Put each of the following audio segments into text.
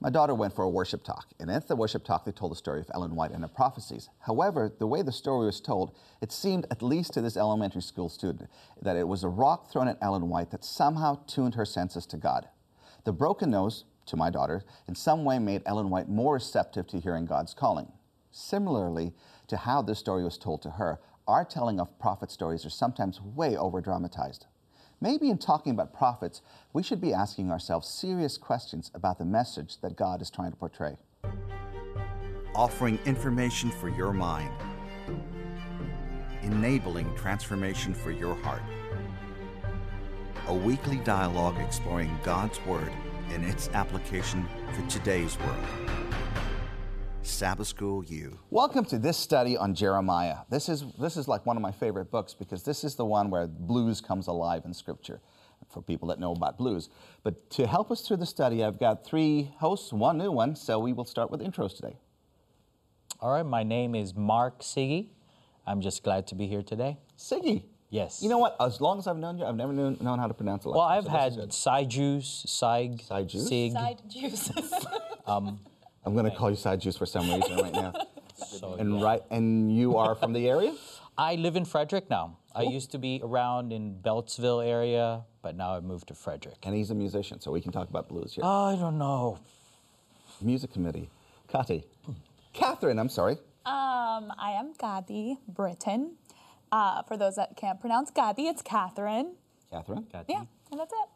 My daughter went for a worship talk, and at the worship talk, they told the story of Ellen White and her prophecies. However, the way the story was told, it seemed, at least to this elementary school student, that it was a rock thrown at Ellen White that somehow tuned her senses to God. The broken nose, to my daughter, in some way made Ellen White more receptive to hearing God's calling. Similarly to how this story was told to her, our telling of prophet stories are sometimes way over dramatized. Maybe in talking about prophets, we should be asking ourselves serious questions about the message that God is trying to portray. Offering information for your mind, enabling transformation for your heart. A weekly dialogue exploring God's Word and its application for today's world. Sabbath School U. Welcome to this study on Jeremiah. This is, this is like one of my favorite books because this is the one where blues comes alive in Scripture for people that know about blues. But to help us through the study, I've got three hosts, one new one, so we will start with intros today. All right, my name is Mark Siggy. I'm just glad to be here today. Siggy. Yes. You know what? As long as I've known you, I've never known, known how to pronounce it. Well, I've so had side juice, side, side juice, sig. side juice. um, I'm going to call you side juice for some reason right now. So, and yeah. right, and you are from the area? I live in Frederick now. Cool. I used to be around in Beltsville area, but now I've moved to Frederick. And he's a musician, so we can talk about blues here. I don't know. Music committee. Kati. Catherine, I'm sorry. Um, I am Gadi Britton. Uh, for those that can't pronounce Gadi, it's Catherine. Catherine? Yeah, and that's it.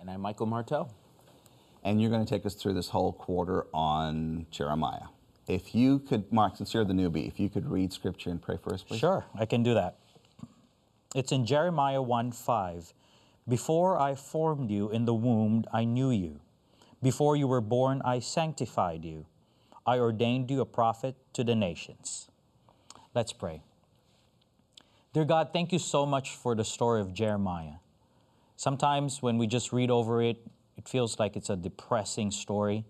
And I'm Michael Martel. And you're going to take us through this whole quarter on Jeremiah. If you could, Mark, since you're the newbie, if you could read scripture and pray for us, please. Sure, I can do that. It's in Jeremiah 1 5. Before I formed you in the womb, I knew you. Before you were born, I sanctified you. I ordained you a prophet to the nations. Let's pray. Dear God, thank you so much for the story of Jeremiah. Sometimes when we just read over it, it feels like it's a depressing story,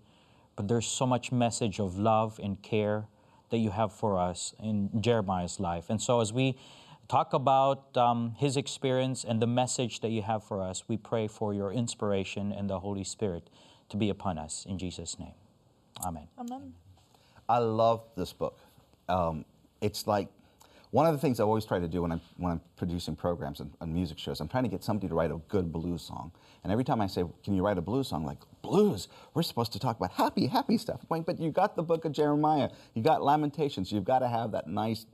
but there's so much message of love and care that you have for us in Jeremiah's life. And so as we talk about um, his experience and the message that you have for us, we pray for your inspiration and the Holy Spirit to be upon us. In Jesus' name. Amen. Amen. I love this book. Um, it's like one of the things I always try to do when I'm, when I'm producing programs and, and, music shows, I'm trying to get somebody to write a good blues song. And every time I say, Can you write a blues song? Like, blues, we're supposed to talk about happy, happy stuff. But you got the book of Jeremiah, you got Lamentations, you've got to have that nice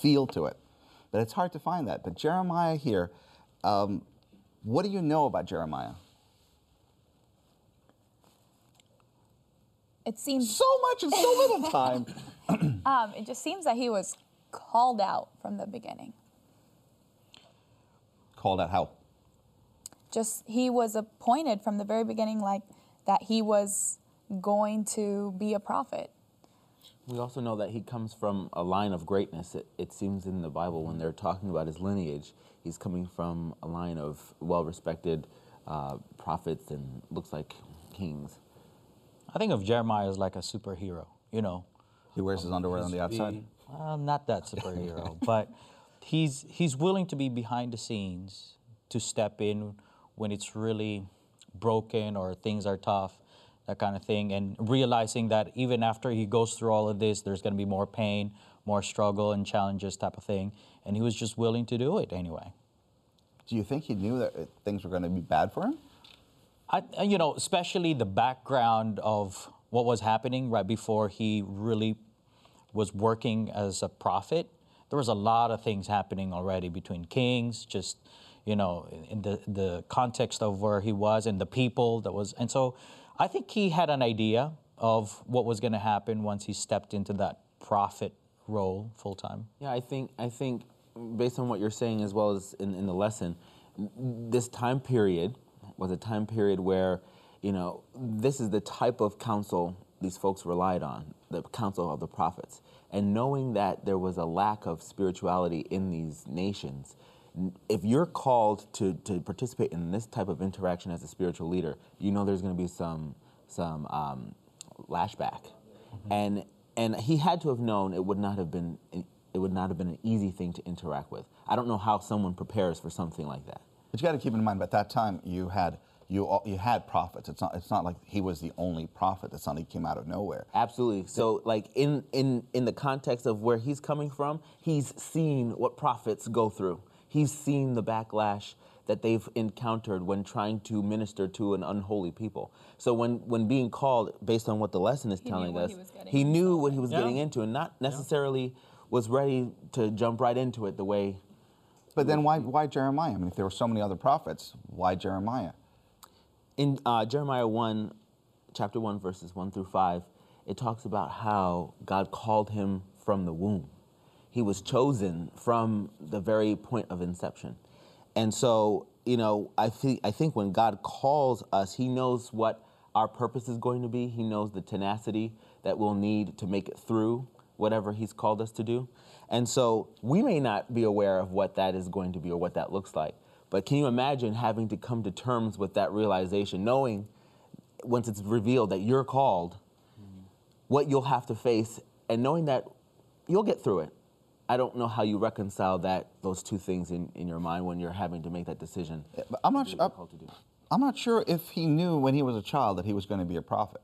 feel to it. But it's hard to find that. But Jeremiah here, um, what do you know about Jeremiah? It seems so much in so little time. um, it just seems that he was called out from the beginning. Called out how? Just he was appointed from the very beginning, like that he was going to be a prophet. We also know that he comes from a line of greatness. It, it, seems in the Bible when they're talking about his lineage, he's coming from a line of well respected uh, prophets and looks like kings. I think of Jeremiah as like a superhero, you know. He wears his underwear on the outside. Well, not that superhero, but he's he's willing to be behind the scenes to step in when it's really broken or things are tough, that kind of thing, and realizing that even after he goes through all of this, there's going to be more pain, more struggle and challenges, type of thing, and he was just willing to do it anyway. Do you think he knew that uh, things were going to be bad for him? I, you know, especially the background of what was happening right before he really was working as a prophet. There was a lot of things happening already between kings, just you know, in the the context of where he was and the people that was, and so I think he had an idea of what was going to happen once he stepped into that prophet role full time. Yeah, I think I think based on what you're saying as well as in, in the lesson, this time period was a time period where, you know, this is the type of counsel these folks relied on, the counsel of the prophets. And knowing that there was a lack of spirituality in these nations, if you're called to, to participate in this type of interaction as a spiritual leader, you know there's going to be some some um, lashback, mm-hmm. and and he had to have known it would not have been it would not have been an easy thing to interact with. I don't know how someone prepares for something like that. But you got to keep in mind, at that time, you had you you had prophets. It's not it's not like he was the only prophet. It's not he came out of nowhere. Absolutely. So, like in in in the context of where he's coming from, he's seen what prophets go through. He's seen the backlash that they've encountered when trying to minister to an unholy people. So when when being called, based on what the lesson is He telling us, he he knew what he was Yeah. getting into, and not necessarily was ready to jump right into it the way. But then why why Jeremiah? I mean, if there were so many other prophets, why Jeremiah? In uh, Jeremiah 1, chapter 1, verses 1 through 5, it talks about how God called him from the womb. He was chosen from the very point of inception. And so, you know, I, thi- I think when God calls us, He knows what our purpose is going to be. He knows the tenacity that we'll need to make it through whatever He's called us to do. And so we may not be aware of what that is going to be or what that looks like. But can you imagine having to come to terms with that realization, knowing once it's revealed that you're called, what you'll have to face, and knowing that you'll get through it? I don't know how you reconcile that those two things in, in your mind when you're having to make that decision. But I'm not It's su- I'm, to do. I'm not sure if he knew when he was a child that he was going to be a prophet.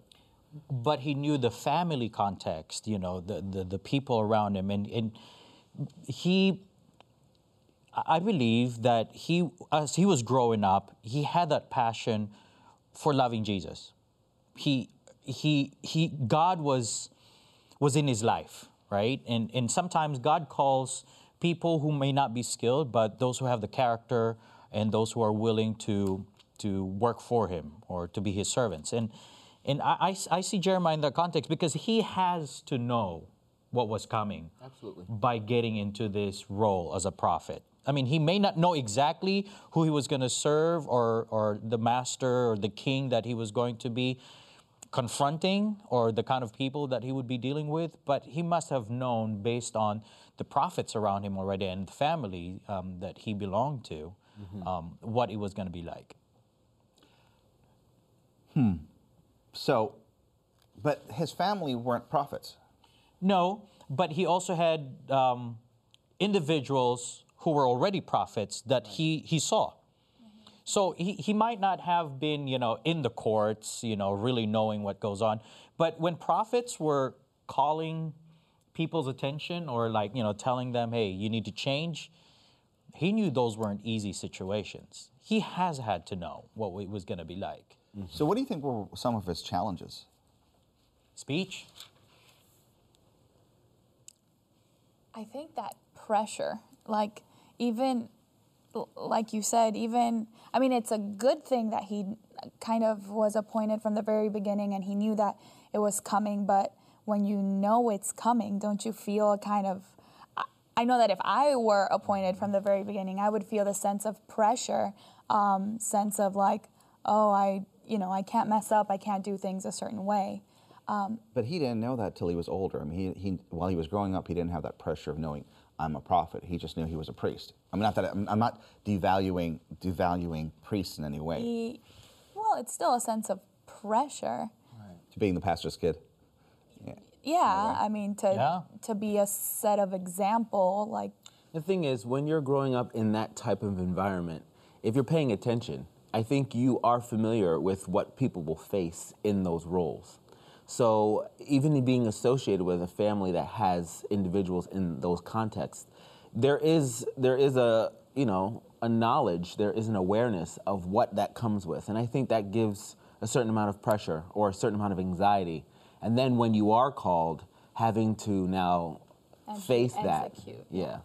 but he knew the family context, you know, the, the, the people around him. And, and he, I believe that he, as he was growing up, he had that passion for loving Jesus. He, he, he, God was, was in his life, right? And, and sometimes God calls people who may not be skilled, but those who have the character and those who are willing to, to work for him or to be his servants. And, and I, I, I see Jeremiah in that context because he has to know what was coming Absolutely. by getting into this role as a prophet. I mean, he may not know exactly who he was going to serve or, or the master or the king that he was going to be confronting or the kind of people that he would be dealing with, but he must have known based on the prophets around him already and the family um, that he belonged to um, what it was going to be like. Hmm. So, but his family weren't prophets. No, but he also had um, individuals who were already prophets that he, he saw. So he, he might not have been, you know, in the courts, you know, really knowing what goes on. But when prophets were calling people's attention or like, you know, telling them, hey, you need to change, he knew those weren't easy situations. He has had to know what it was going to be like. Mm-hmm. So, what do you think were some of his challenges? Speech, I think that pressure, like even like you said, even I mean, it's a good thing that he kind of was appointed from the very beginning and he knew that it was coming. But when you know it's coming, don't you feel a kind of I- know that if I were appointed from the very beginning, I would feel the sense of pressure, um, sense of like, oh, I, you know, I can't mess up, I can't do things a certain way. But he didn't know that till he was older. I mean, he, he while he was growing up, he didn't have that pressure of knowing I'm a prophet. He just knew he was a priest. I mean, not that I'm, I'm not devaluing devaluing priests in any way. He, well, it's still a sense of pressure. To being the pastor's kid. Yeah, I mean to Yeah. to be a set of example, like The thing is, when you're growing up in that type of environment, if you're paying attention, I think you are familiar with what people will face in those roles. So even being associated with a family that has individuals in those contexts, there is there is a you know a knowledge, there is an awareness of what that comes with, and I think that gives a certain amount of pressure or a certain amount of anxiety. And then when you are called, having to now And face that, yeah.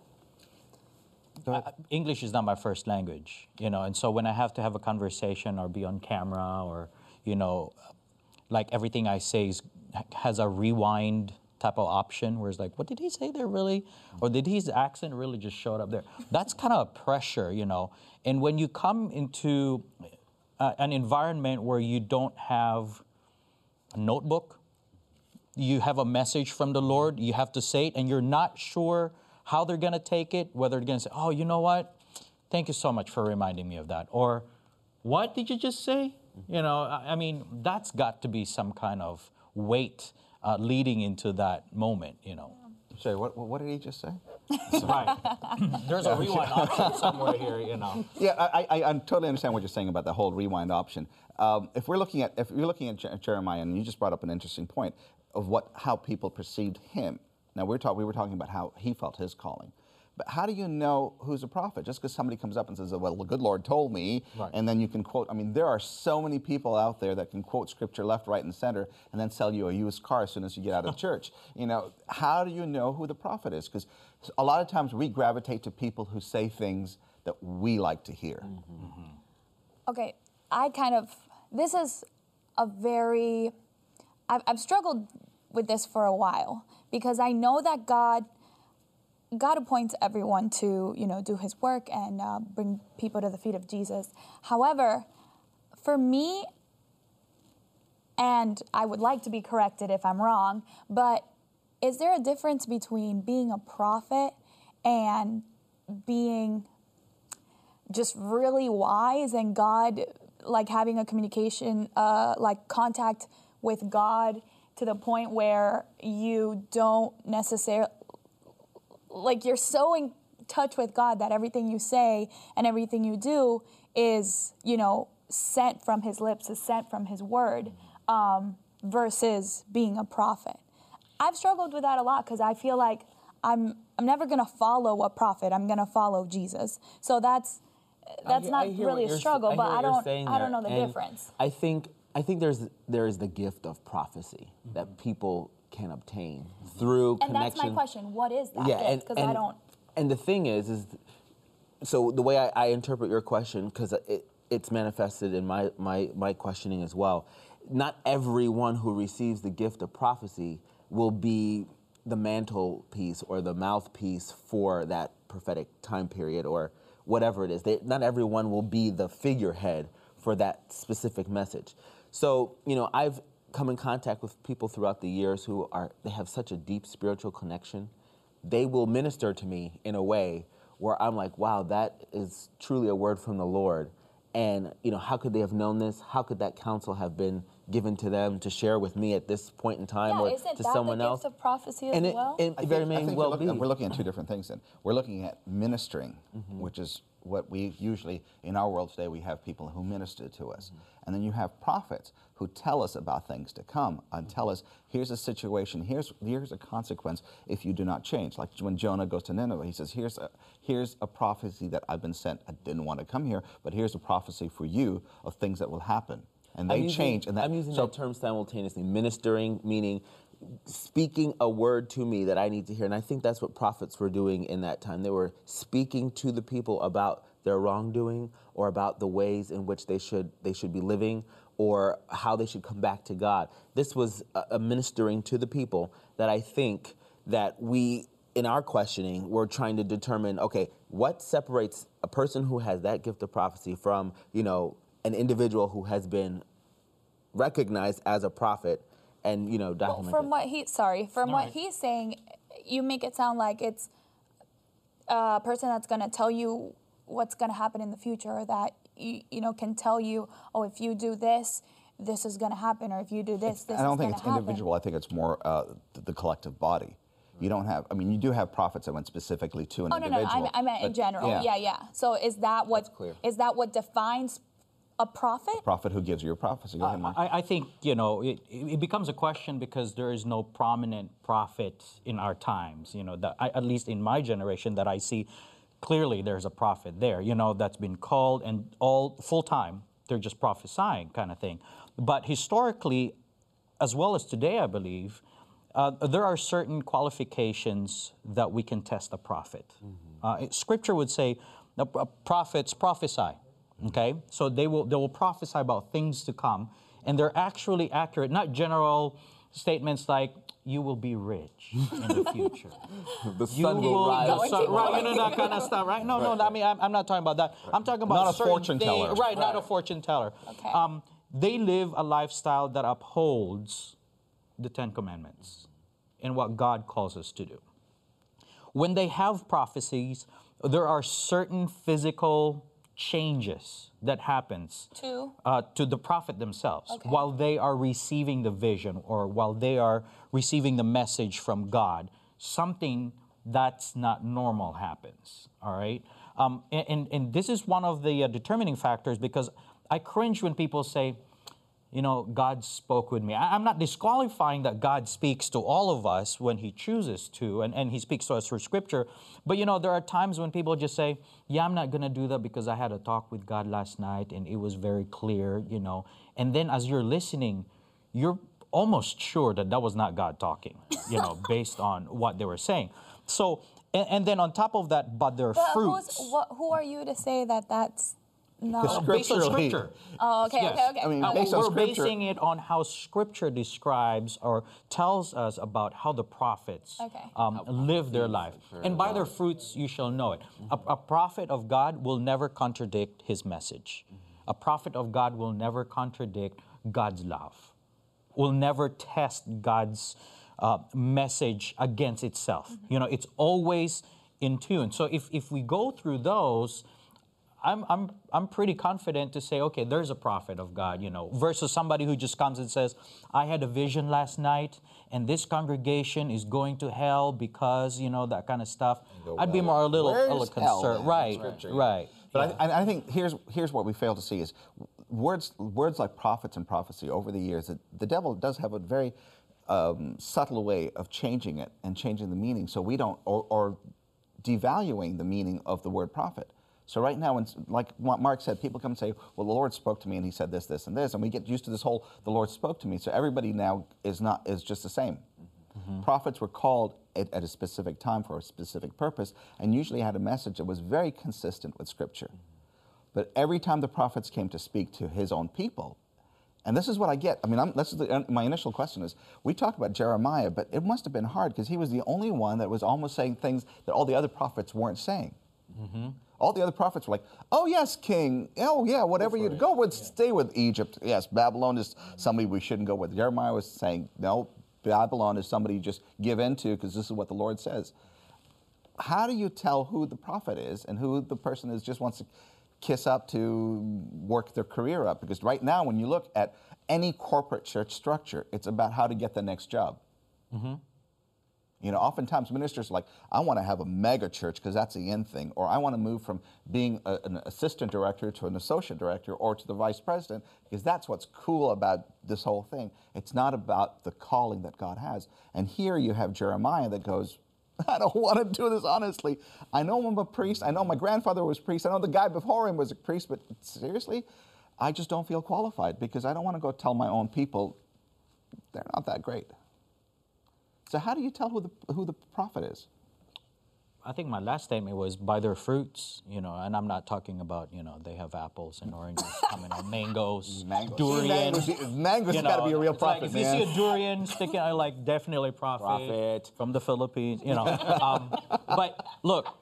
I- English is not my first language, you know, and so when I have to have a conversation or be on camera or, you know, like everything I say is, has a rewind type of option where it's like, what did he say there really? Or did his accent really just showed up there? That's kind of a pressure, you know. And when you come into uh, an environment where you don't have a notebook, you have a message from the Lord, you have to say it, and you're not sure how they're going to take it, whether they're going to say, oh, you know what? Thank you so much for reminding me of that. Or, what did you just say? You know, I I mean, that's got to be some kind of weight uh, leading into that moment, you know. Shay, what, what did he just say? right. There's a rewind option somewhere here, you know. Yeah, I, I, I totally understand what you're saying about the whole rewind option. Um, if we're looking at if you're looking at Je- Jeremiah, and you just brought up an interesting point of what how people perceived him. Now we're talk, we were talking about how he felt his calling. But how do you know who's a prophet? Just because somebody comes up and says, "Well, the good Lord told me," Right. and then you can quote. I mean, there are so many people out there that can quote scripture left, right, and center, and then sell you a used car as soon as you get out of church. You know, how do you know who the prophet is? Because a lot of times we gravitate to people who say things that we like to hear. Mm-hmm. Mm-hmm. Okay, I kind of, this is a very, I've, I've struggled with this for a while because I know that God, God appoints everyone to, you know, do his work and uh, bring people to the feet of Jesus. However, for me, and I would like to be corrected if I'm wrong, but is there a difference between being a prophet and being just really wise and God, like having a communication, uh, like contact with God to the point where you don't necessarily, like you're so in touch with God that everything you say and everything you do is, you know, sent from His lips, is sent from His word, um, versus being a prophet. I've struggled with that a lot because I feel like I'm I'm never gonna follow a prophet. I'm gonna follow Jesus. So that's that's hear- not I really a struggle, I but I don't I don't know the And difference. I think I think there's there is the gift of prophecy that people can obtain through And connection. that's my question. What is that yeah, gift? Because I and- don't. And the thing is, is so the way I, I interpret your question, because it, it's manifested in my, my my questioning as well. Not everyone who receives the gift of prophecy will be the mantelpiece or the mouthpiece for that prophetic time period or whatever it is. They, not everyone will be the figurehead for that specific message. So you know, I've come in contact with people throughout the years who are they have such a deep spiritual connection they will minister to me in a way where I'm like, wow, that is truly a word from the Lord. And you know, how could they have known this? How could that counsel have been given to them to share with me at this point in time Yeah, or isn't to that someone the else? gift of prophecy as and it, well? it I very think- I may think well you're be. We're looking at two different things then. We're looking at ministering, Mm-hmm. which is what we usually, in our world today, we have people who minister to us. Mm-hmm. And then you have prophets who tell us about things to come and tell us, here's a situation, here's, here's a consequence if you do not change. Like when Jonah goes to Nineveh, he says, here's a, here's a prophecy that I've been sent. I didn't want to come here, but here's a prophecy for you of things that will happen. And they using- change. And that, I'm using so that term simultaneously. Ministering, meaning speaking a word to me that I need to hear. And I think that's what prophets were doing in that time. They were speaking to the people about their wrongdoing or about the ways in which they should they should be living or how they should come back to God. This was a, ministering to the people that I think that we in our questioning we're trying to determine okay, what separates a person who has that gift of prophecy from, you know, an individual who has been recognized as a prophet and you know Well, documented. from what he sorry, from what right. he's saying, you make it sound like it's a person that's going to tell you what's going to happen in the future, or that you, you know can tell you, oh, if you do this, this is going to happen, or if you do this, this I don't think it's happen. individual. I think it's more uh, th- the collective body. You don't have. I mean, you do have prophets that went specifically to an Oh no, no. I, I meant in but- general. Yeah. yeah, So is that what clear. is that what defines a prophet? Prophet who gives you a prophecy. Go ahead, Mark. I, I think you know it, it becomes a question because there is no prominent prophet in our times. You know, that I, at least in my generation, that I see clearly there's a prophet there. You know, that's been called and all full time. They're just prophesying kind of thing. But historically, as well as today, I believe. Uh, there are certain qualifications that we can test a prophet. Uh, it- scripture would say, uh, uh, prophets prophesy. Okay, so they will they will prophesy about things to come, and they're actually accurate, not general statements like "you will be rich in the future." the You sun will will- rise. the sun- right, you know that kind of stuff, right? No, no, I mean, I'm, I'm not talking about that. I'm talking about Not a certain fortune thing- teller. right? Not a fortune teller. Okay. Um, they live a lifestyle that upholds the Ten Commandments and what God calls us to do. When they have prophecies, there are certain physical changes that happens To? uh, to the prophet themselves Okay. while they are receiving the vision or while they are receiving the message from God something that's not normal happens. All right, um, and, and, and this is one of the uh, determining factors because I cringe when people say, you know, God spoke with me. I, am not disqualifying that God speaks to all of us when He chooses to, and, and He speaks to us through Scripture. But, you know, there are times when people just say, Yeah, I'm not going to do that because I had a talk with God last night and it was very clear, you know. And then as you're listening, you're almost sure that that was not God talking, you know, based on what they were saying. So, and, and then on top of that, but there are But fruits. who's, what, who are you to say that that's not? The based on Scripture. Oh, okay, Yes. okay, okay. I mean, Uh, based on we're Scripture- basing it on how Scripture describes or tells us about how the prophets Okay. um, live their life. And by their fruits you shall know it. A, a prophet of God will never contradict his message. A prophet of God will never contradict God's love, will never test God's uh, message against itself. You know, it's always in tune. So if, if we go through those, I'm, I'm, I'm pretty confident to say, okay, there's a prophet of God, you know, versus somebody who just comes and says, I had a vision last night and this congregation is going to hell because, you know, that kind of stuff. I'd be more a little, a little concerned. in Right, right. But I, I, I think here's here's what we fail to see is words words like prophets and prophecy over the years. The, the devil does have a very um, subtle way of changing it and changing the meaning, so we don't or, or devaluing the meaning of the word prophet. So right now, when, like Mark said, people come and say, "Well, the Lord spoke to me, and He said this, this, and this," and we get used to this whole "the Lord spoke to me." So everybody now is not is just the same. Mm-hmm. Prophets were called at, at a specific time for a specific purpose, and usually had a message that was very consistent with Scripture. But every time the prophets came to speak to His own people, and this is what I get. I mean, I'm, this is the, uh, my initial question is: We talked about Jeremiah, but it must have been hard because he was the only one that was almost saying things that all the other prophets weren't saying. Mm-hmm. All the other prophets were like, "Oh yes, King. Oh yeah, whatever you go with, stay with Egypt. Yes, Babylon is somebody we shouldn't go with." Jeremiah was saying, "No, Babylon is somebody you just give in to because this is what the Lord says." How do you tell who the prophet is and who the person is just wants to kiss up to work their career up? Because right now, when you look at any corporate church structure, it's about how to get the next job. Mm-hmm. You know, oftentimes ministers are like, I want to have a mega church because that's the end thing, or I want to move from being a, an assistant director to an associate director or to the vice president because that's what's cool about this whole thing. It's not about the calling that God has. And here you have Jeremiah that goes, I don't want to do this honestly. I know I'm a priest. I know my grandfather was a priest. I know the guy before him was a priest, but seriously, I just don't feel qualified because I don't want to go tell my own people they're not that great. So how do you tell who the who the prophet is? I think my last statement was by their fruits, you know, and I'm not talking about, you know, they have apples and oranges coming out, mangoes, Mangoes. durian. Mangoes- mangoes you gotta be a real it's like prophet, if you see a durian sticking out, like definitely prophet, Prophet. from the Philippines, you know. um, but look,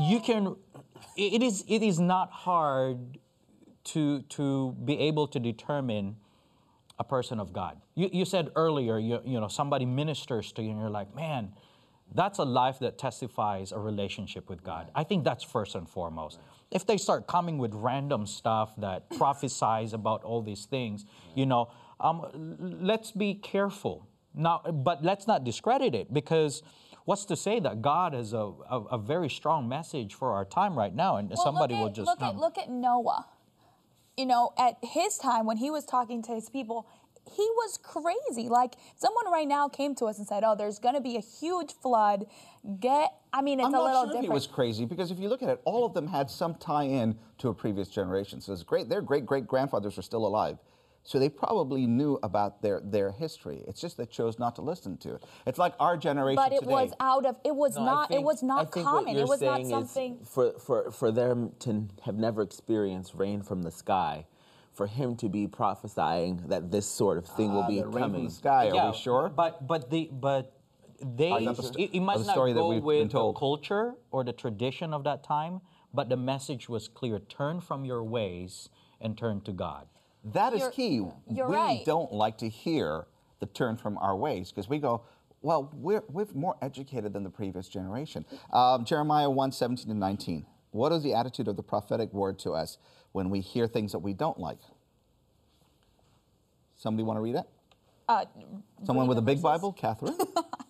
you can. It it is it is not hard to to be able to determine a person of God. You, you said earlier, you, you know, somebody ministers to you and you're like, man, that's a life that testifies a relationship with God. I think that's first and foremost. If they start coming with random stuff that prophesies about all these things, you know, um, let's be careful. Now, but let's not discredit it because what's to say that God has a, a, a very strong message for our time right now and Well, somebody at, will just look come. at look at Noah. You know, at his time when he was talking to his people, he was crazy. Like someone right now came to us and said, "Oh, there's going to be a huge flood. Get." I mean, it's I'm a not little sure different. he was crazy because if you look at it, all of them had some tie-in to a previous generation. So it's great. Their great great grandfathers are still alive. So they probably knew about their, their history. It's just they chose not to listen to it. It's like our generation but it today. was out of. It was No, I not. it think- was I not think what common. you're It was not saying is something. for, for, for them to have never experienced rain from the sky, for him to be prophesying that this sort of thing will Ah, be the rain from the sky. Are we sure? But but the but they Are you it, it might not story that go we've with the culture or the tradition of that time, but the message was clear: turn from your ways and turn to God. That is You're- key. you're we right. don't like to hear the turn from our ways because we go, well, we're, we're more educated than the previous generation. Um, Jeremiah 1 17 and 19. What is the attitude of the prophetic word to us when we hear things that we don't like? Somebody want to read it? Uh, Someone with a big verses. Bible? Catherine?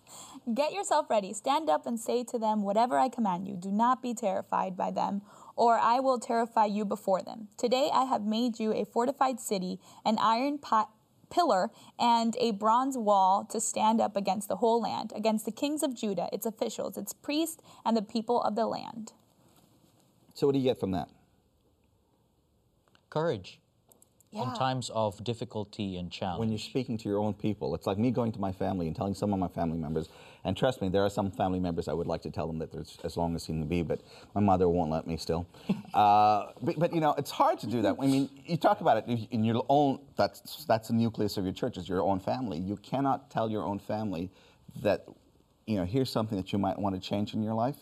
Get yourself ready. Stand up and say to them whatever I command you. Do not be terrified by them, or I will terrify you before them. Today I have made you a fortified city, an iron pot pillar and a bronze wall to stand up against the whole land, against the kings of Judah, its officials, its priests, and the people of the land. So, what do you get from that? Courage Yeah. in times of difficulty and challenge. When you're speaking to your own people, it's like me going to my family and telling some of my family members. And trust me, there are some family members I would like to tell them that there's as long as seem to be, but my mother won't let me still. uh, but, but you know, it's hard to do that. I mean, you talk about it in your own. That's that's the nucleus of your church is your own family. You cannot tell your own family that, you know, here's something that you might want to change in your life.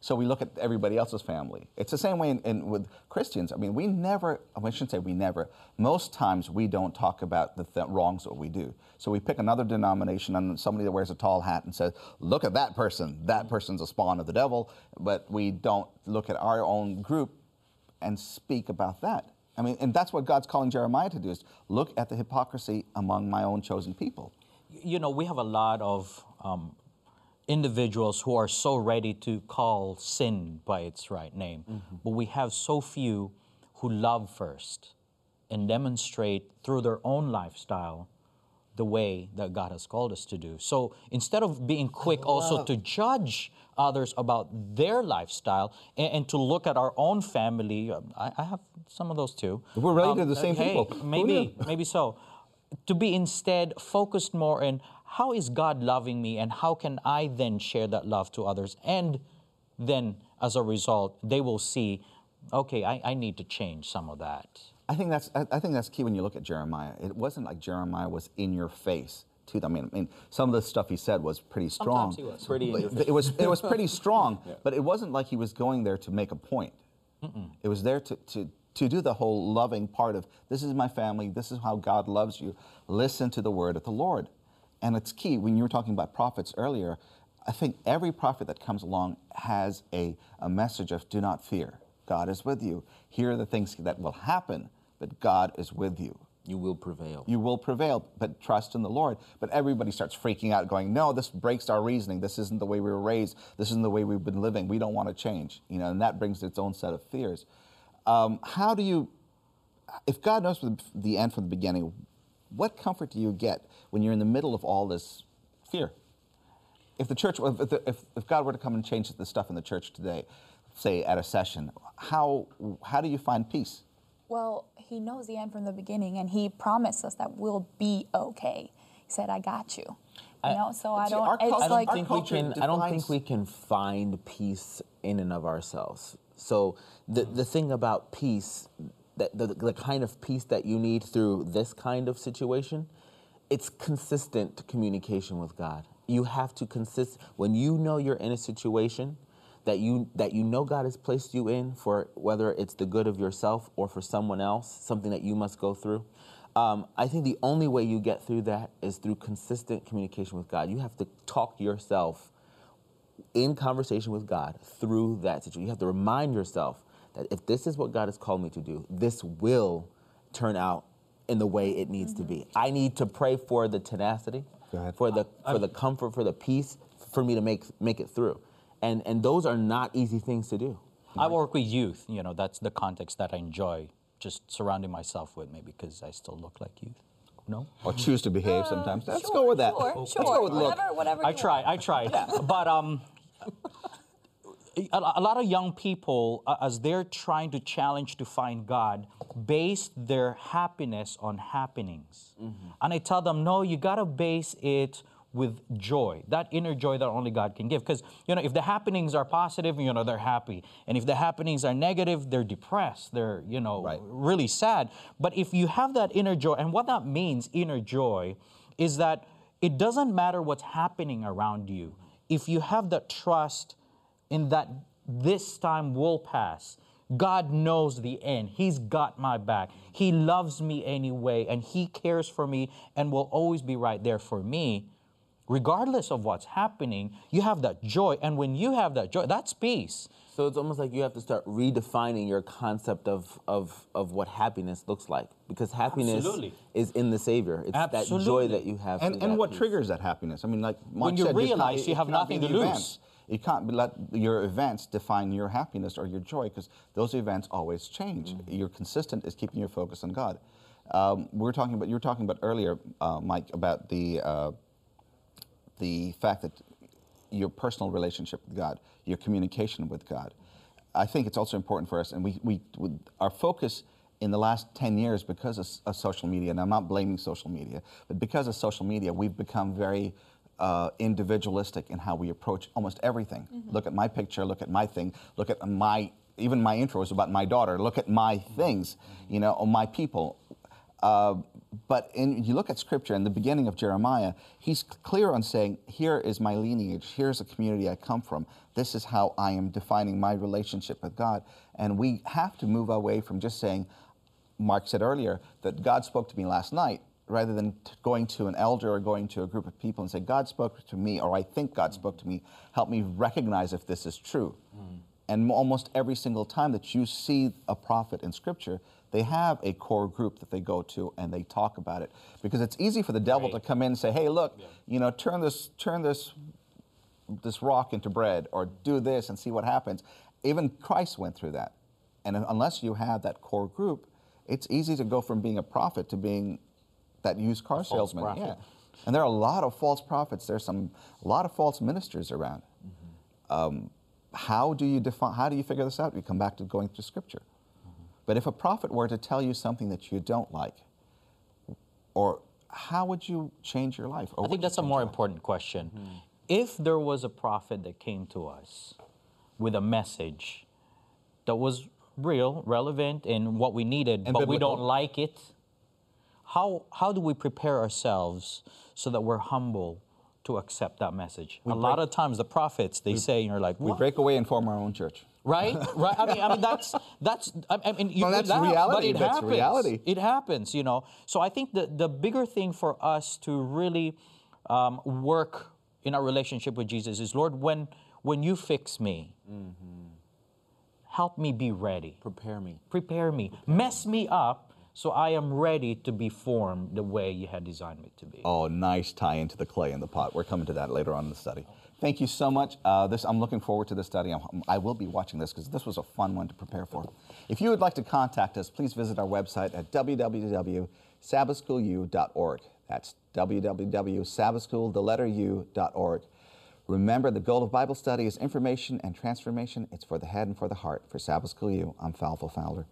So we look at everybody else's family. It's the same way in, in, with Christians. I mean, we never, I shouldn't say we never, most times we don't talk about the th- wrongs that we do. So we pick another denomination and somebody that wears a tall hat and says, look at that person. That person's a spawn of the devil. But we don't look at our own group and speak about that. I mean, and that's what God's calling Jeremiah to do is look at the hypocrisy among my own chosen people. you know, we have a lot of um, individuals who are so ready to call sin by its right name, but we have so few who love first and demonstrate through their own lifestyle the way that God has called us to do. So instead of being quick also to judge others about their lifestyle and, and to look at our own family, um, I, I have some of those too. We're related to the same hey, people. Who Maybe, maybe so. To be instead focused more in how is God loving me and how can I then share that love to others? And then as a result, they will see, okay, I, I need to change some of that. I think that's I I think that's key when you look at Jeremiah. It wasn't like Jeremiah was in your face. To them. I mean, I mean, some of the stuff he said was pretty strong. Sometimes he was. Pretty in But your it was it was pretty strong, but it wasn't like he was going there to make a point. It was there to, to to do the whole loving part of this is my family, this is how God loves you. Listen to the word of the Lord. And it's key when you were talking about prophets earlier. I think every prophet that comes along has a, a message of do not fear. God is with you. Here are the things that will happen, but God is with you. You will prevail. You will prevail, but trust in the Lord. But everybody starts freaking out, going, No, this breaks our reasoning. This isn't the way we were raised. This isn't the way we've been living. We don't want to change. You know, and that brings its own set of fears. Um, how do you, if God knows the end from the beginning, what comfort do you get when you're in the middle of all this fear? If the church, if, the, if, if God were to come and change the stuff in the church today, say at a session, how, how do you find peace? Well, he knows the end from the beginning, and he promised us that we'll be okay. He said, "I got you." You know, so I don't. our It's cul- I don't like think we culture can. I don't think we can find peace in and of ourselves. So the the thing about peace, that the, the kind of peace that you need through this kind of situation, it's consistent communication with God. You have to consist when you know you're in a situation that you that you know God has placed you in for whether it's the good of yourself or for someone else, something that you must go through. Um, I think the only way you get through that is through consistent communication with God. You have to talk yourself in conversation with God through that situation. You have to remind yourself that if this is what God has called me to do, this will turn out in the way it needs to be. I need to pray for the tenacity, Go ahead. for the for the comfort, for the peace, for me to make make it through. And and those are not easy things to do. I work with youth, you know, that's the context that I enjoy just surrounding myself with, maybe because I still look like youth. No? Or choose to behave sometimes? Let's sure, go with that. Sure, Let's sure. go with look. Whatever, whatever. I try. tried. I tried. But um, a, lot of young people, uh, as they're trying to challenge to find God, base their happiness on happenings. And I tell them, no, you gotta base it with joy, that inner joy that only God can give. Because you know, if the happenings are positive, you know, they're happy, and if the happenings are negative, they're depressed. They're you know Right. really sad. But if you have that inner joy, and what that means, inner joy, is that it doesn't matter what's happening around you. If you have that trust in that this time will pass, God knows the end. He's got my back. He loves me anyway, and He cares for me and will always be right there for me. regardless of what's happening, you have that joy. And when you have that joy, that's peace. So it's almost like you have to start redefining your concept of, of, of what happiness looks like. Because happiness Absolutely. is in the Savior. It's that joy that you have. And, and what peace. triggers that happiness? I mean, like Mike When you said, realize not- you have nothing to lose. You can't let your events define your happiness or your joy because those events always change. Your consistent is keeping your focus on God. Um, we were talking about you were talking about earlier, uh, Mike, about the uh, the fact that your personal relationship with God, your communication with God. I think it's also important for us, and we, we, we our focus in the last 10 years because of, of social media, and I'm not blaming social media, but because of social media, we've become very uh, individualistic in how we approach almost everything. Look at my picture, look at my thing, look at my, even my intro is about my daughter, look at my things, you know, or my people. Uh, but in, you look at scripture in the beginning of Jeremiah, he's clear on saying, Here is my lineage, here's the community I come from, this is how I am defining my relationship with God. And we have to move away from just saying, Mark said earlier, that God spoke to me last night, rather than t- going to an elder or going to a group of people and say, God spoke to me, or I think God spoke to me, help me recognize if this is true. Hmm. And m- almost every single time that you see a prophet in Scripture, they have a core group that they go to and they talk about it. Because it's easy for the devil to come in and say, "Hey, look, you know, turn this, turn this, this rock into bread, or do this and see what happens." Even Christ went through that. And unless you have that core group, it's easy to go from being a prophet to being that used car salesman. prophet. Yeah. And there are a lot of false prophets. There's some a lot of false ministers around. Mm-hmm. Um, how do you define? How do you figure this out? We come back to going through Scripture. Mm-hmm. But if a prophet were to tell you something that you don't like, or how would you change your life? Or I think that's a more your life? important question. Hmm. If there was a prophet that came to us with a message that was real, relevant, and what we needed, And but we don't like it, how, how do we prepare ourselves so that we're humble to accept that message? a lot of times, the prophets, they say, and you're like, We break away and form our own church. right right i mean i mean that's that's i mean you Well, that's laugh, but reality. it That's happens reality. it happens you know so i think the the bigger thing for us to really um, work in our relationship with jesus is lord when when you fix me help me be ready Prepare me. prepare me mess me up so i am ready to be formed the way you had designed me to be Oh, nice tie into the clay in the pot. We're coming to that later on in the study. Thank you so much. Uh, this, I'm looking forward to this study. I'm, I will be watching this because this was a fun one to prepare for. If you would like to contact us, please visit our website at www.sabbathschoolu.org. That's www.sabbathschool, the letter U.org. Remember, the goal of Bible study is information and transformation. It's for the head and for the heart. For Sabbath School U, I'm Falfel Fowler.